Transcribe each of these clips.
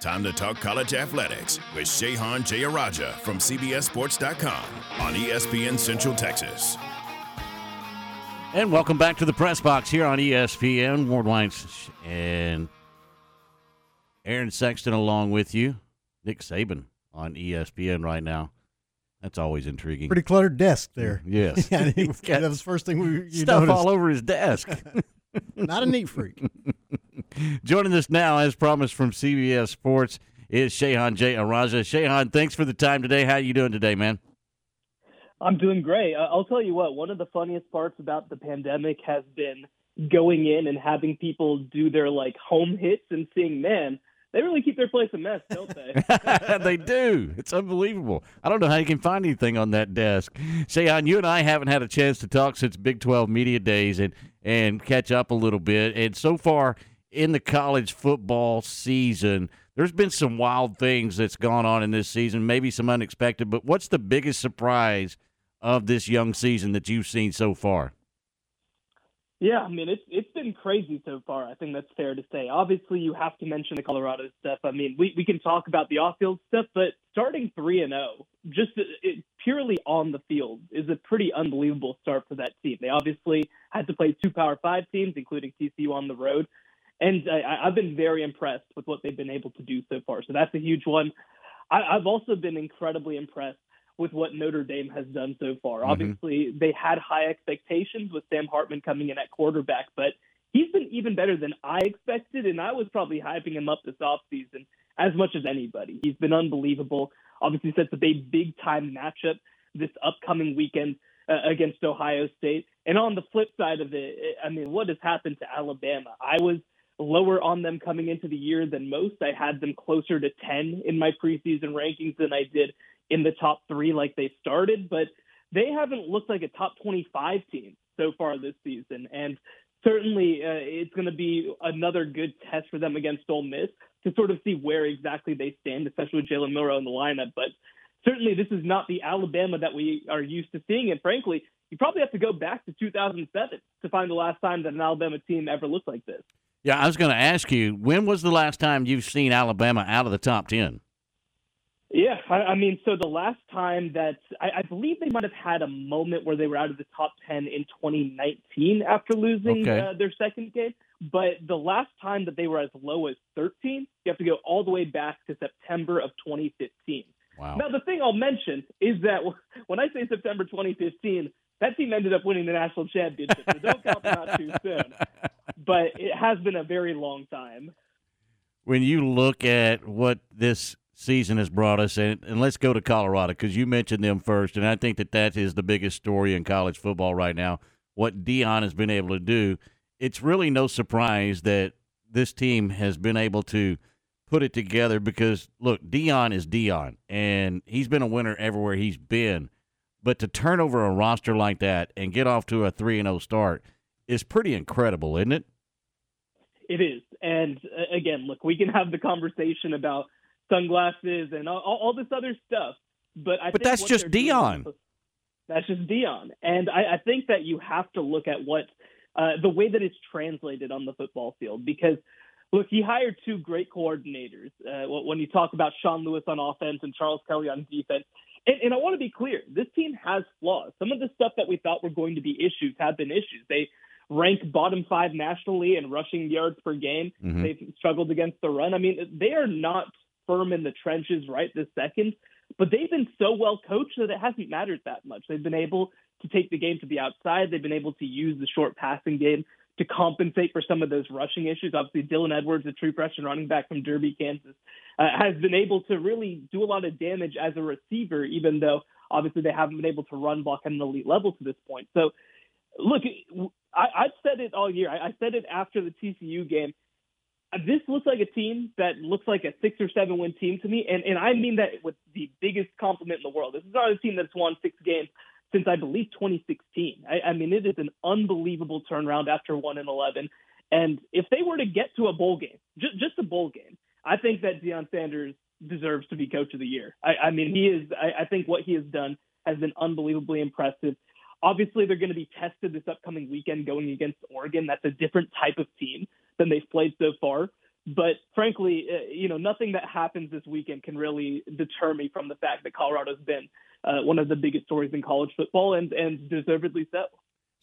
Time to talk college athletics with Shehan Jeyarajah from CBSSports.com on ESPN Central Texas. And welcome back to the press box here on ESPN. Ward White and Aaron Sexton along with you. Nick Saban on ESPN right now. That's always intriguing. Pretty cluttered desk there. Yes. yeah, that was the first thing we you stuff noticed. all over his desk. Not a neat freak. Joining us now, as promised from CBS Sports, is Shehan Jeyarajah. Shehan, thanks for the time today. How are you doing today, man? I'm doing great. I'll tell you what, one of the funniest parts about the pandemic has been going in and having people do their like home hits and seeing, man, they really keep their place a mess, don't they? they do. It's unbelievable. I don't know how you can find anything on that desk. Shehan, you and I haven't had a chance to talk since Big 12 Media Days and, and catch up a little bit. And so far in the college football season, there's been some wild things that's gone on in this season, maybe some unexpected. But what's the biggest surprise of this young season that you've seen so far? Yeah, I mean it's it's been crazy so far. I think that's fair to say. Obviously, you have to mention the Colorado stuff. I mean, we we can talk about the off-field stuff, but starting three and zero, just it, purely on the field, is a pretty unbelievable start for that team. They obviously had to play two Power Five teams, including TCU on the road, and I, I've been very impressed with what they've been able to do so far. So that's a huge one. I, I've also been incredibly impressed with what Notre Dame has done so far. Mm-hmm. Obviously, they had high expectations with Sam Hartman coming in at quarterback, but he's been even better than I expected, and I was probably hyping him up this offseason as much as anybody. He's been unbelievable. Obviously, sets up a big time matchup this upcoming weekend uh, against Ohio State. And on the flip side of it, I mean, what has happened to Alabama? I was lower on them coming into the year than most. I had them closer to 10 in my preseason rankings than I did in the top three like they started, but they haven't looked like a top 25 team so far this season. And certainly uh, it's going to be another good test for them against Ole Miss to sort of see where exactly they stand, especially with Jalen Milroe in the lineup. But certainly this is not the Alabama that we are used to seeing. And frankly, you probably have to go back to 2007 to find the last time that an Alabama team ever looked like this. Yeah, I was going to ask you, when was the last time you've seen Alabama out of the top 10? Yeah, I, I mean, so the last time that I, I believe they might have had a moment where they were out of the top 10 in 2019 after losing Okay. uh, their second game. But the last time that they were as low as 13, you have to go all the way back to September of 2015. Wow. Now, the thing I'll mention is that when I say September 2015, that team ended up winning the national championship. So don't count them out too soon. But it has been a very long time. when you look at what this season has brought us, and, and let's go to Colorado because you mentioned them first, and I think that that is the biggest story in college football right now. What Deion has been able to do, it's really no surprise that this team has been able to put it together because look, Deion is Deion, and he's been a winner everywhere he's been. But to turn over a roster like that and get off to a three and zero start is pretty incredible, isn't it? It is. And uh, again, look, we can have the conversation about sunglasses and all, all this other stuff, but I But think that's just doing Deion. That's just Deion, and I, I think that you have to look at what uh, the way that it's translated on the football field because. Look, he hired two great coordinators. Uh, when you talk about Sean Lewis on offense and Charles Kelly on defense, and, and I want to be clear, this team has flaws. Some of the stuff that we thought were going to be issues have been issues. They rank bottom five nationally in rushing yards per game. Mhm. They've struggled against the run. I mean, they are not firm in the trenches right this second, but they've been so well coached that it hasn't mattered that much. They've been able to take the game to the outside. They've been able to use the short passing game to compensate for some of those rushing issues. Obviously, Dylan Edwards, a true freshman running back from Derby, Kansas, uh, has been able to really do a lot of damage as a receiver, even though obviously they haven't been able to run block at an elite level to this point. So, look, I, I've said it all year. I, I said it after the TCU game. This looks like a team that looks like a six or seven win team to me, and and I mean that with the biggest compliment in the world. This is not a team that's won six games since I believe 2016. I, I mean, it is an unbelievable turnaround after one and 11. And if they were to get to a bowl game, just, just a bowl game, I think that Deion Sanders deserves to be coach of the year. I, I mean, he is. I, I think what he has done has been unbelievably impressive. Obviously, they're going to be tested this upcoming weekend going against Oregon. That's a different type of team than they've played so far. But frankly, uh, you know, nothing that happens this weekend can really deter me from the fact that Colorado's been uh, one of the biggest stories in college football, and and deservedly so.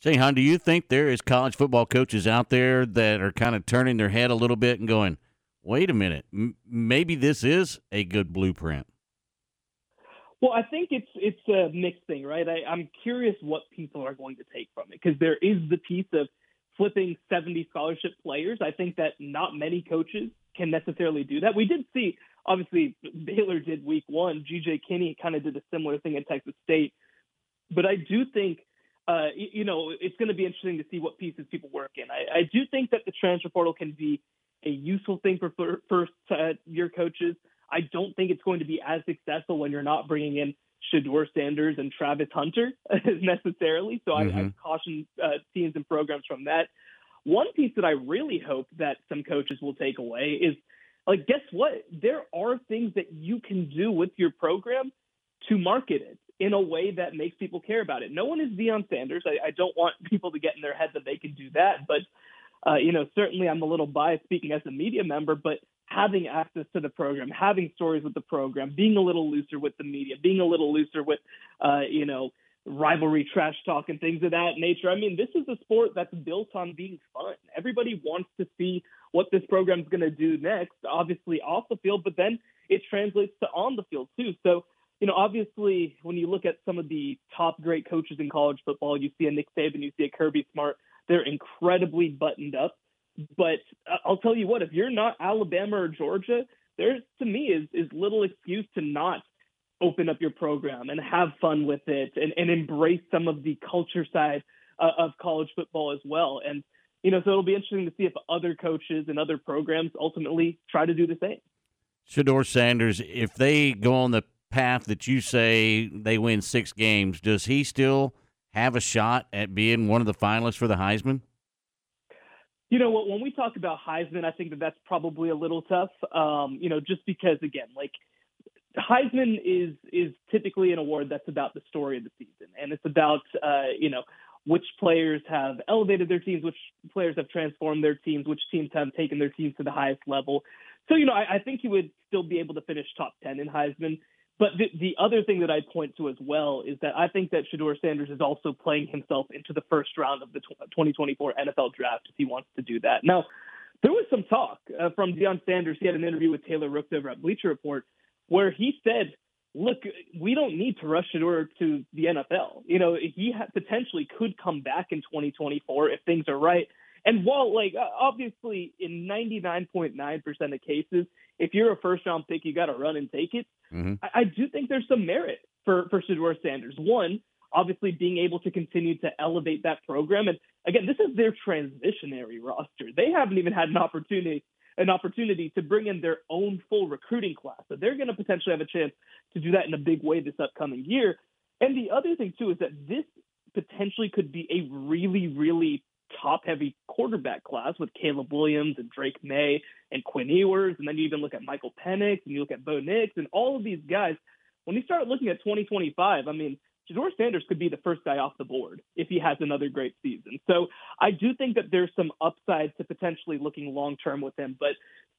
Shehan, do you think there is college football coaches out there that are kind of turning their head a little bit and going, "Wait a minute, m- maybe this is a good blueprint"? Well, I think it's it's a mixed thing, right? I, I'm curious what people are going to take from it because there is the piece of flipping 70 scholarship players. I think that not many coaches can necessarily do that. We did see, obviously, Baylor did week one. GJ Kinney kind of did a similar thing at Texas State. But I do think, uh, you know, it's going to be interesting to see what pieces people work in. I, I do think that the transfer portal can be a useful thing for first uh, year coaches. I don't think it's going to be as successful when you're not bringing in Shedeur Sanders and Travis Hunter necessarily. So mm-hmm. I, I caution uh, teams and programs from that. One piece that I really hope that some coaches will take away is like, guess what? There are things that you can do with your program to market it in a way that makes people care about it. No one is Deion Sanders. I, I don't want people to get in their head that they can do that, but uh, you know, certainly I'm a little biased speaking as a media member, but having access to the program, having stories with the program, being a little looser with the media, being a little looser with, uh, you know, rivalry trash talk and things of that nature. I mean, this is a sport that's built on being fun. Everybody wants to see what this program is going to do next, obviously off the field, but then it translates to on the field too. So, you know, obviously, when you look at some of the top great coaches in college football, you see a Nick Saban, you see a Kirby Smart. They're incredibly buttoned up. But I'll tell you what, if you're not Alabama or Georgia, there's to me is is little excuse to not open up your program and have fun with it and, and embrace some of the culture side uh, of college football as well. And you know, so it'll be interesting to see if other coaches and other programs ultimately try to do the same. Shedeur Sanders, if they go on the path that you say they win six games, does he still have a shot at being one of the finalists for the Heisman? You know what? When we talk about Heisman, I think that that's probably a little tough. Um, you know, just because again, like Heisman is is typically an award that's about the story of the season, and it's about uh, you know which players have elevated their teams, which players have transformed their teams, which teams have taken their teams to the highest level. So you know, I, I think he would still be able to finish top ten in Heisman. But the, the other thing that I'd point to as well is that I think that Shedeur Sanders is also playing himself into the first round of the 2024 NFL draft if he wants to do that. Now, there was some talk uh, from Deion Sanders. He had an interview with Taylor Rooks over at Bleacher Report where he said, look, we don't need to rush Shedeur to the NFL. You know, he ha- potentially could come back in 2024 if things are right. And while, like, obviously, in 99.9% of cases, if you're a first round pick, you got to run and take it. Mm-hmm. I, I, do think there's some merit for, for Shedeur Sanders. One, obviously, being able to continue to elevate that program. And again, this is their transitionary roster. They haven't even had an opportunity an opportunity to bring in their own full recruiting class. So they're going to potentially have a chance to do that in a big way this upcoming year. And the other thing too is that this potentially could be a really, really top heavy quarterback class with Caleb Williams and Drake Maye and Quinn Ewers. And then you even look at Michael Penix and you look at Bo Nix and all of these guys. When you start looking at 2025, I mean, Shedeur Sanders could be the first guy off the board if he has another great season. So I do think that there's some upside to potentially looking long term with him, but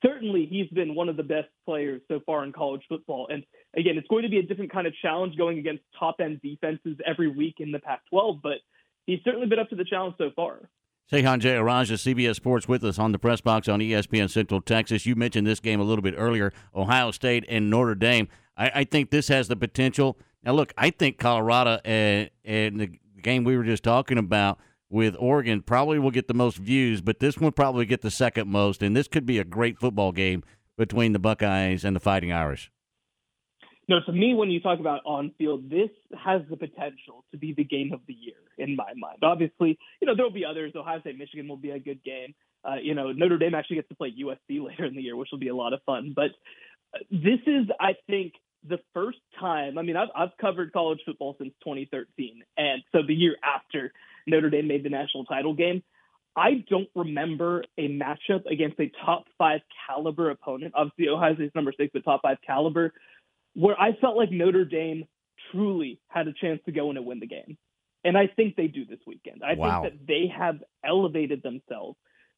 certainly he's been one of the best players so far in college football. And again, it's going to be a different kind of challenge going against top end defenses every week in the Pac 12, but he's certainly been up to the challenge so far. Shehan Jeyarajah, CBS Sports, with us on the press box on ESPN Central Texas. You mentioned this game a little bit earlier, Ohio State and Notre Dame. I, I think this has the potential. Now, look, I think Colorado and, and the game we were just talking about with Oregon probably will get the most views, but this one probably get the second most, and this could be a great football game between the Buckeyes and the Fighting Irish. No, to me, when you talk about on field, this has the potential to be the game of the year in my mind. Obviously, you know, there'll be others. Ohio State, Michigan will be a good game. Uh, you know, Notre Dame actually gets to play USC later in the year, which will be a lot of fun. But uh, this is, I think, the first time. I mean, I've, I've covered college football since 2013. And so the year after Notre Dame made the national title game, I don't remember a matchup against a top five caliber opponent. Obviously, Ohio State's number six, but top five caliber where I felt like Notre Dame truly had a chance to go in and win the game. And I think they do this weekend. I wow. think that they have elevated themselves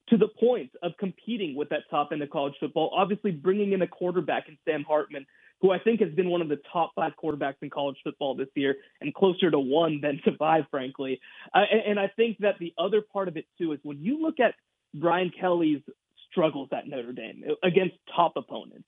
to the point of competing with that top end of college football. Obviously, bringing in a quarterback in Sam Hartman, who I think has been one of the top five quarterbacks in college football this year, and closer to one than to five, frankly. Uh, and, and I think that the other part of it too is when you look at Brian Kelly's struggles at Notre Dame against top opponents,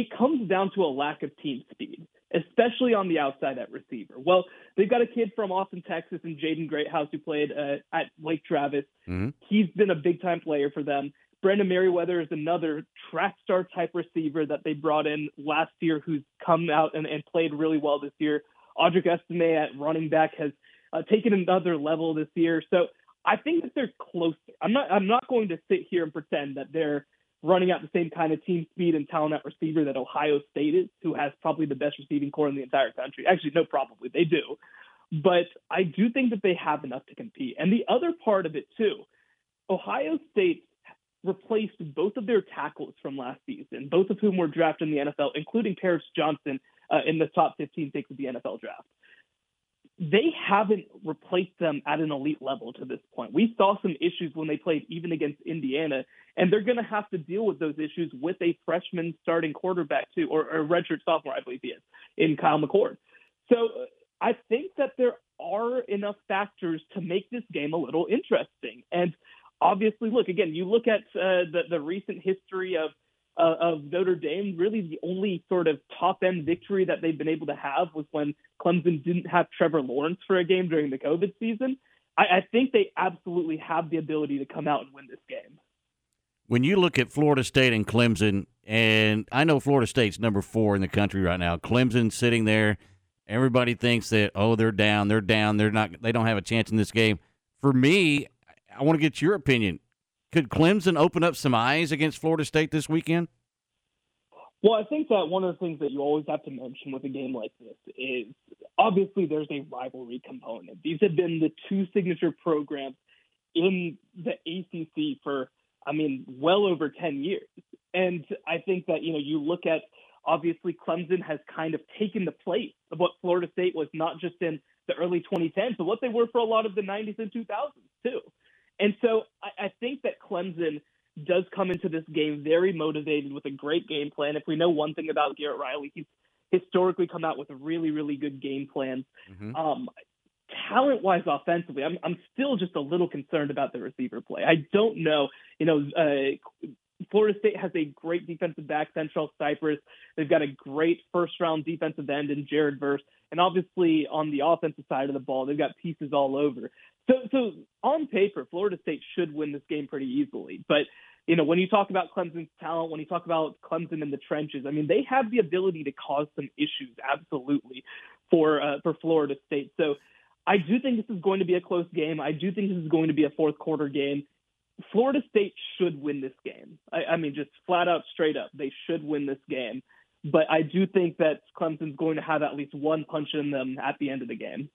it comes down to a lack of team speed especially on the outside at receiver. Well, they've got a kid from Austin, Texas, and Jaden Greathouse who played uh, at Lake Travis. Mm-hmm. He's been a big time player for them. Brandon Meriweather is another track star type receiver that they brought in last year who's come out and, and played really well this year. Audric Estime at running back has uh, taken another level this year. So I think that they're closer. I'm not I'm not going to sit here and pretend that they're running out the same kind of team speed and talent at receiver that Ohio State is, who has probably the best receiving corps in the entire country. Actually, no, probably they do. But I do think that they have enough to compete. And the other part of it, too, Ohio State replaced both of their tackles from last season, both of whom were drafted in the NFL, including Paris Johnson uh, in the top 15 picks of the NFL draft they haven't replaced them at an elite level to this point. We saw some issues when they played even against Indiana, and they're going to have to deal with those issues with a freshman starting quarterback too, or, a redshirt sophomore, I believe he is, in Kyle McCord. So uh, I think that there are enough factors to make this game a little interesting. And obviously, look again, you look at uh, the the recent history of uh, of Notre Dame, really the only sort of top end victory that they've been able to have was when Clemson didn't have Trevor Lawrence for a game during the COVID season. I, I think they absolutely have the ability to come out and win this game. When you look at Florida State and Clemson, and I know Florida State's number four in the country right now, Clemson sitting there, everybody thinks that oh they're down, they're down, they're not, they don't have a chance in this game. For me, I want to get your opinion could Clemson open up some eyes against Florida State this weekend? Well, I think that one of the things that you always have to mention with a game like this is obviously there's a rivalry component. These have been the two signature programs in the ACC for, I mean, well over 10 years. And I think that, you know, you look at obviously Clemson has kind of taken the place of what Florida State was not just in the early 2010s, but what they were for a lot of the 90s and 2000s too. And so I, I think that Clemson does come into this game very motivated with a great game plan. If we know one thing about Garrett Riley, he's historically come out with a really, really good game plan. Mm-hmm. Um, talent wise offensively, I'm, I'm still just a little concerned about the receiver play. I don't know, you know, uh, Florida State has a great defensive back, Fentrell Cypress. They've got a great first round defensive end in Jared Verse. And obviously on the offensive side of the ball, they've got pieces all over. So, so on paper, Florida State should win this game pretty easily. But you know, when you talk about Clemson's talent, when you talk about Clemson in the trenches, I mean, they have the ability to cause some issues, absolutely, for uh, for Florida State. So, I do think this is going to be a close game. I do think this is going to be a fourth quarter game. Florida State should win this game. I, I mean, just flat out, straight up, they should win this game. But I do think that Clemson's going to have at least one punch in them at the end of the game.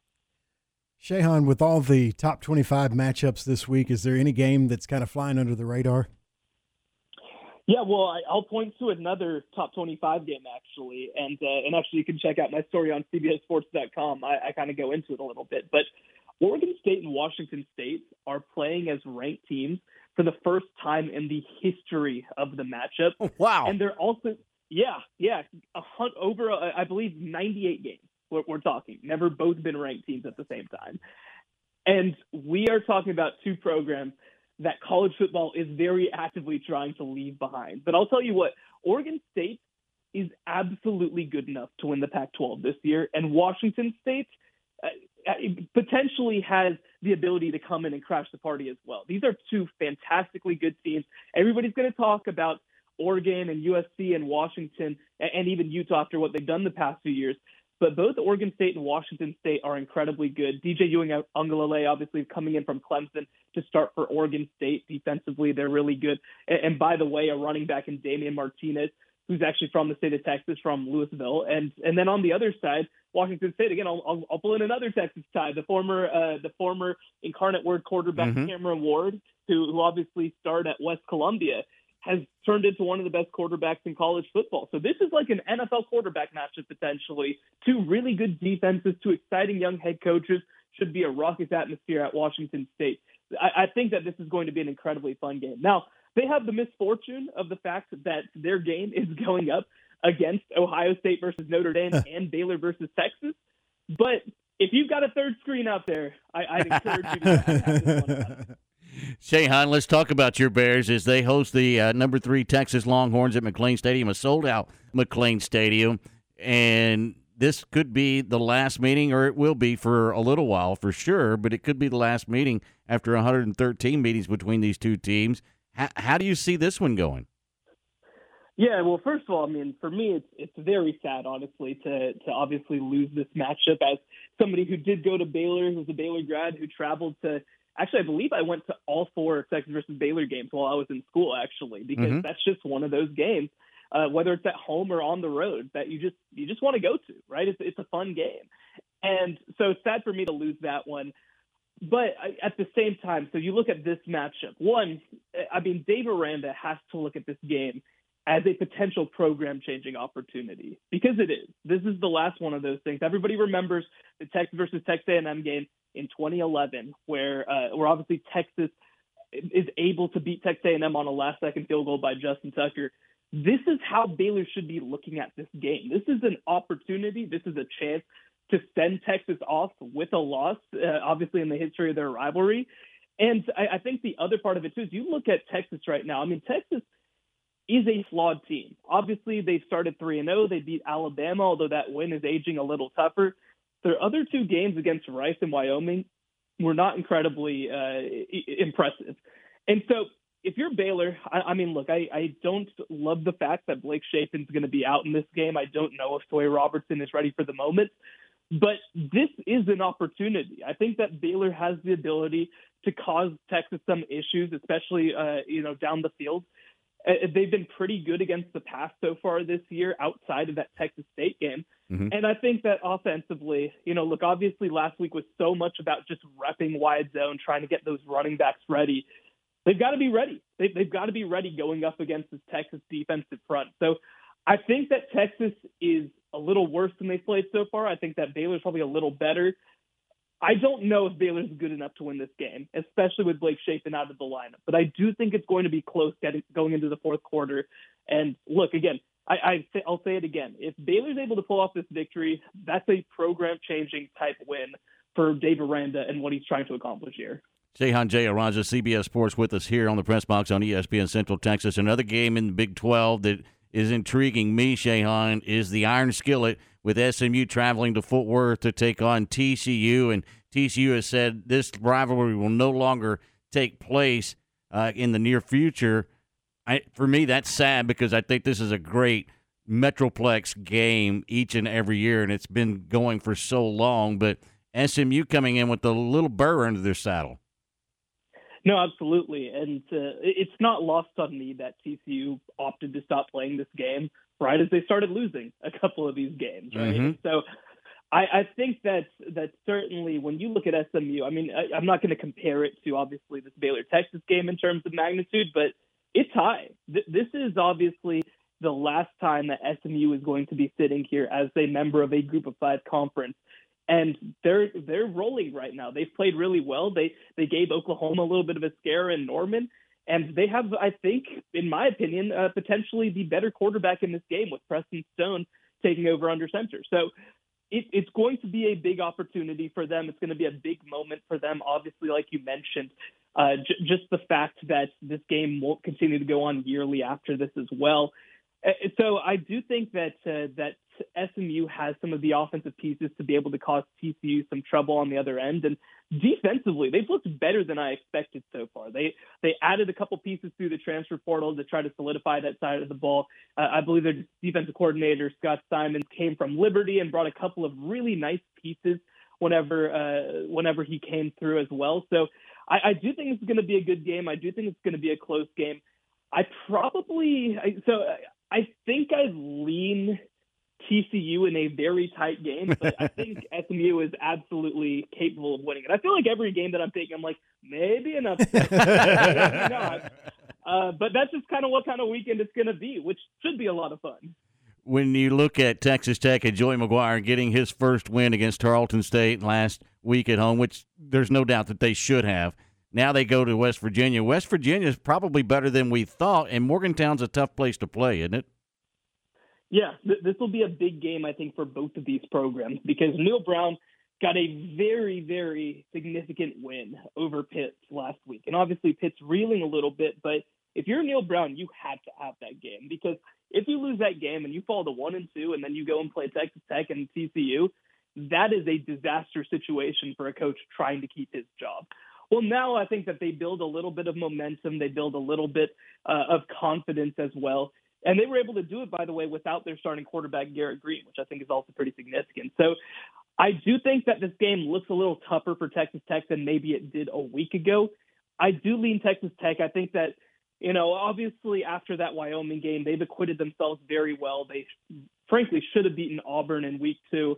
Shehan, with all the top 25 matchups this week, is there any game that's kind of flying under the radar? Yeah, well, I, will point to another top 25 game actually, and uh, and actually you can check out my story on CBSSports.com. I, I kind of go into it a little bit, but Oregon State and Washington State are playing as ranked teams for the first time in the history of the matchup. Oh, wow! And they're also yeah, yeah, a hunt over uh, I believe 98 games. We're, we're talking never both been ranked teams at the same time, and we are talking about two programs that college football is very actively trying to leave behind. But I'll tell you what, Oregon State is absolutely good enough to win the Pac 12 this year, and Washington State Uh, uh, potentially has the ability to come in and crash the party as well. These are two fantastically good teams. Everybody's going to talk about Oregon and USC and Washington and even Utah after what they've done the past few years. But both Oregon State and Washington State are incredibly good. DJ Uiagalelei, uh, obviously coming in from Clemson to start for Oregon State defensively, they're really good. And, and by the way, a running back in Damien Martinez, who's actually from the state of Texas, from Lewisville. And and then on the other side, Washington State again. I'll, I'll, I'll pull in another Texas tie. The former uh, the former Incarnate Word quarterback mm-hmm. Cameron Ward, who who obviously starred at West Columbia has turned into one of the best quarterbacks in college football. So this is like an NFL quarterback matchup potentially. Two really good defenses, two exciting young head coaches. Should be a raucous atmosphere at Washington State. I, I think that this is going to be an incredibly fun game. Now, they have the misfortune of the fact that their game is going up against Ohio State versus Notre Dame and Baylor versus Texas. But if you've got a third screen out there, I, would encourage you to have this one. Shehan, let's talk about your Bears as they host the uh, number three Texas Longhorns at McLane Stadium, a sold out McLane Stadium. And this could be the last meeting, or it will be for a little while for sure, but it could be the last meeting after 113 meetings between these two teams. How, how do you see this one going? Yeah, well, first of all, I mean, for me, it's it's very sad, honestly, to to obviously lose this matchup. As somebody who did go to Baylor, who was a Baylor grad, who traveled to actually, I believe I went to all four Texas versus Baylor games while I was in school, actually, because mm-hmm. that's just one of those games, uh, whether it's at home or on the road, that you just you just want to go to, right? It's it's a fun game, and so it's sad for me to lose that one. But at the same time, so you look at this matchup. One, I mean, Dave Aranda has to look at this game as a potential program changing opportunity because it is. This is the last one of those things. Everybody remembers the Texas versus Texas A&M game in 2011, where uh, where obviously Texas is able to beat Texas A&M on a last second field goal by Justin Tucker. This is how Baylor should be looking at this game. This is an opportunity. This is a chance to send Texas off with a loss, uh, obviously in the history of their rivalry. And I, I think the other part of it too is you look at Texas right now. I mean, Texas is a flawed team. Obviously, they started 3 and 0. They beat Alabama, although that win is aging a little tougher. Their other two games against Rice and Wyoming were not incredibly uh, impressive. And so, if you're Baylor, I, I mean, look, I, I don't love the fact that Blake Shapen's going to be out in this game. I don't know if Toy Robertson is ready for the moment. But this is an opportunity. I think that Baylor has the ability to cause Texas some issues, especially uh, you know down the field. Uh, they've been pretty good against the pass so far this year outside of that Texas State game. Mm-hmm. And I think that offensively, you know, look, obviously last week was so much about just repping wide zone, trying to get those running backs ready. They've got to be ready. They, they've got to be ready going up against this Texas defensive front. So I think that Texas is a little worse than they've played so far. I think that Baylor's probably a little better. I don't know if Baylor's good enough to win this game, especially with Blake Shapen out of the lineup. But I do think it's going to be close getting, going into the fourth quarter. And look, again, I, I I'll say it again. If Baylor's able to pull off this victory, that's a program-changing type win for Dave Aranda and what he's trying to accomplish here. Shehan Jeyarajah, CBS Sports, with us here on the press box on ESPN Central Texas. Another game in the Big 12 that is intriguing me, Shehan, is the Iron Skillet with SMU traveling to Fort Worth to take on TCU. And TCU has said this rivalry will no longer take place uh, in the near future. I, for me, that's sad because I think this is a great Metroplex game each and every year, and it's been going for so long. But SMU coming in with a little burr under their saddle. No, absolutely, and uh, it's not lost on me that TCU opted to stop playing this game right as they started losing a couple of these games, right? Mm-hmm. So I, I, think that that certainly when you look at SMU, I mean, I, am not going to compare it to obviously this Baylor Texas game in terms of magnitude, but it's high. Th- this is obviously the last time that SMU is going to be sitting here as a member of a Group of Five conference. And they're they're rolling right now. They've played really well. They they gave Oklahoma a little bit of a scare in Norman, and they have, I think, in my opinion, uh, potentially the better quarterback in this game with Preston Stone taking over under center. So it, it's going to be a big opportunity for them. It's going to be a big moment for them. Obviously, like you mentioned, uh, j- just the fact that this game won't continue to go on yearly after this as well. Uh, so I do think that uh, that SMU has some of the offensive pieces to be able to cause TCU some trouble on the other end. And defensively, they've looked better than I expected so far. They they added a couple pieces through the transfer portal to try to solidify that side of the ball. Uh, I believe their defensive coordinator Scott Symons came from Liberty and brought a couple of really nice pieces whenever uh, whenever he came through as well. So I, I do think it's going to be a good game. I do think it's going to be a close game. I probably I, so I think I lean TCU in a very tight game, but I think SMU is absolutely capable of winning it. I feel like every game that I'm taking, I'm like, maybe enough, maybe not. Uh, but that's just kind of what kind of weekend it's going to be, which should be a lot of fun. When you look at Texas Tech and Joey McGuire getting his first win against Tarleton State last week at home, which there's no doubt that they should have. Now they go to West Virginia. West Virginia is probably better than we thought, and Morgantown's a tough place to play, isn't it? Yeah, th- this will be a big game, I think, for both of these programs because Neal Brown got a very, very significant win over Pitt last week. And obviously, Pitt's reeling a little bit, but if you're Neal Brown, you have to have that game because if you lose that game and you fall to one and two, and then you go and play Texas Tech and TCU, that is a disaster situation for a coach trying to keep his job. Well, now I think that they build a little bit of momentum, they build a little bit uh, of confidence as well. And they were able to do it, by the way, without their starting quarterback, Garrett Greene, which I think is also pretty significant. So I do think that this game looks a little tougher for Texas Tech than maybe it did a week ago. I do lean Texas Tech. I think that, you know, obviously after that Wyoming game, they've acquitted themselves very well. They frankly should have beaten Auburn in week two.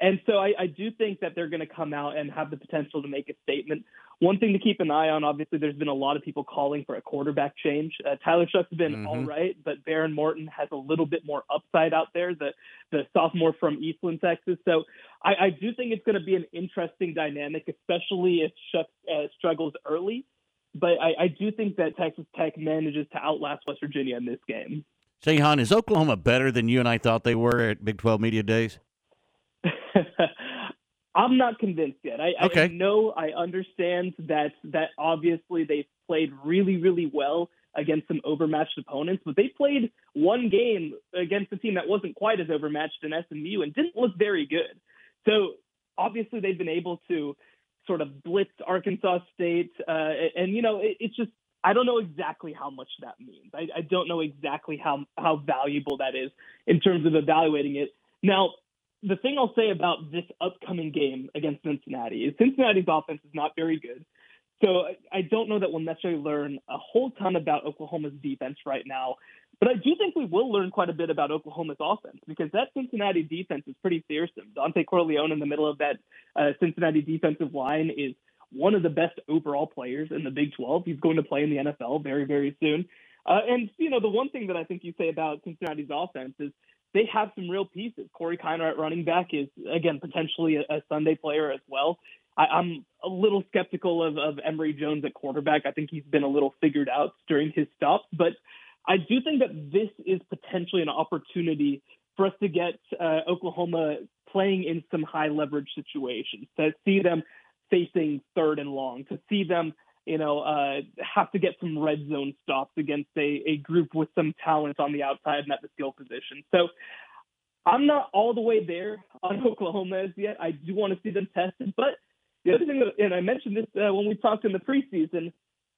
And so I, I do think that they're going to come out and have the potential to make a statement. One thing to keep an eye on, obviously, there's been a lot of people calling for a quarterback change. Uh, Tyler Shough's been mm-hmm. all right, but Behren Morton has a little bit more upside out there, the, the sophomore from Eastland, Texas. So I, I do think it's going to be an interesting dynamic, especially if Shough uh, struggles early. But I, I do think that Texas Tech manages to outlast West Virginia in this game. Shehan, is Oklahoma better than you and I thought they were at Big 12 Media Days? I'm not convinced yet. I, okay. I know, I understand that that obviously they've played really, really well against some overmatched opponents, but they played one game against a team that wasn't quite as overmatched in SMU and didn't look very good. So obviously they've been able to sort of blitz Arkansas State, uh, and you know it, it's just I don't know exactly how much that means. I, I don't know exactly how how valuable that is in terms of evaluating it. Now the thing I'll say about this upcoming game against Cincinnati is Cincinnati's offense is not very good. So I don't know that we'll necessarily learn a whole ton about Oklahoma's defense right now. But I do think we will learn quite a bit about Oklahoma's offense because that Cincinnati defense is pretty fearsome. Dontay Corleone in the middle of that uh, Cincinnati defensive line is one of the best overall players in the Big 12. He's going to play in the NFL very, very soon. Uh, and, you know, the one thing that I think you say about Cincinnati's offense is they have some real pieces. Corey Kiner at running back is again potentially a, a Sunday player as well. I, am a little skeptical of, of Emory Jones at quarterback. I think he's been a little figured out during his stops, but I do think that this is potentially an opportunity for us to get uh, Oklahoma playing in some high leverage situations, to see them facing third and long, to see them you know, uh, have to get some red zone stops against a, a group with some talent on the outside and at the skill position. So I'm not all the way there on Oklahoma as yet. I do want to see them tested. But the other thing, that, and I mentioned this uh, when we talked in the preseason,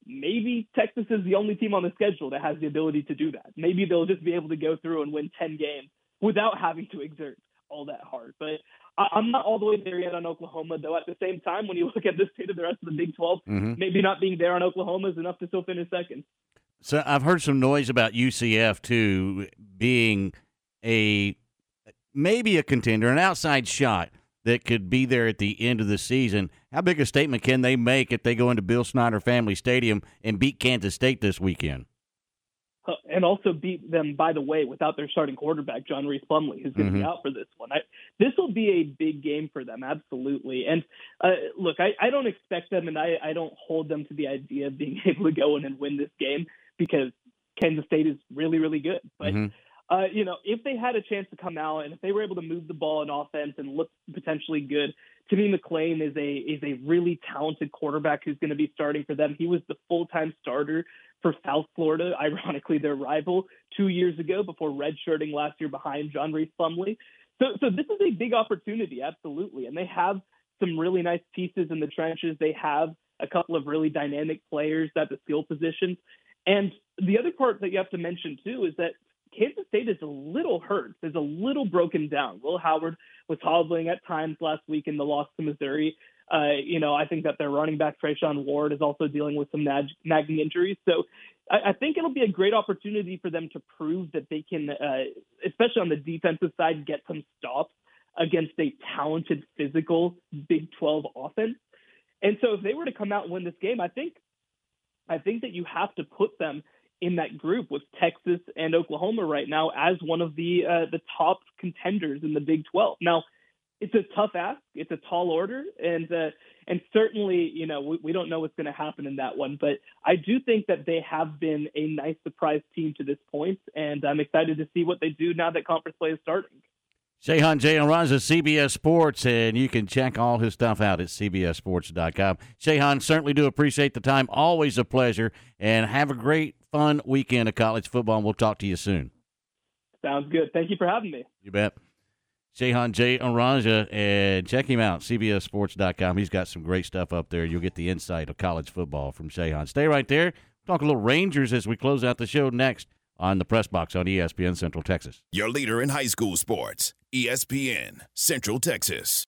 maybe Texas is the only team on the schedule that has the ability to do that. Maybe they'll just be able to go through and win 10 games without having to exert all that hard. But I, am not all the way there yet on Oklahoma, though. At the same time, when you look at the state of the rest of the Big 12, mm-hmm. maybe not being there on Oklahoma is enough to still finish second. So I've heard some noise about UCF too being a maybe a contender, an outside shot that could be there at the end of the season. How big a statement can they make if they go into Bill Snyder Family Stadium and beat Kansas State this weekend? Uh, and also beat them, by the way, without their starting quarterback, John Rhys Plumlee, who's going to mm-hmm. be out for this one. This will be a big game for them, absolutely. And uh, look, I, I don't expect them, and I, I don't hold them to the idea of being able to go in and win this game because Kansas State is really, really good. But mm-hmm. Uh, you know, if they had a chance to come out and if they were able to move the ball in offense and look potentially good, Timmy McClain is a is a really talented quarterback who's going to be starting for them. He was the full time starter for South Florida, ironically their rival, two years ago before redshirting last year behind John Rhys Plumlee. So, so this is a big opportunity, absolutely, and they have some really nice pieces in the trenches. They have a couple of really dynamic players at the skill positions. And the other part that you have to mention too is that Kansas State is a little hurt, is a little broken down. Will Howard was hobbling at times last week in the loss to Missouri. Uh, you know, I think that their running back Treshaun Ward is also dealing with some nag- nagging injuries. So I, I, think it'll be a great opportunity for them to prove that they can, uh, especially on the defensive side, get some stops against a talented, physical Big 12 offense. And so if they were to come out and win this game, I think I think that you have to put them in that group with Texas and Oklahoma right now as one of the uh, the top contenders in the Big 12. Now, it's a tough ask. It's a tall order, and uh, and certainly, you know, we, we don't know what's going to happen in that one. But I do think that they have been a nice surprise team to this point, and I'm excited to see what they do now that conference play is starting. Shehan Jayaraj of CBS Sports, and you can check all his stuff out at CBSSports.com. Shehan, certainly do appreciate the time. Always a pleasure, and have a great, fun weekend of college football, and we'll talk to you soon. Sounds good. Thank you for having me. You bet. Shehan J. Aranja, and check him out, CBSSports.com. He's got some great stuff up there. You'll get the insight of college football from Shehan. Stay right there. Talk a little Rangers as we close out the show next on the Press Box on ESPN Central Texas. Your leader in high school sports, ESPN Central Texas.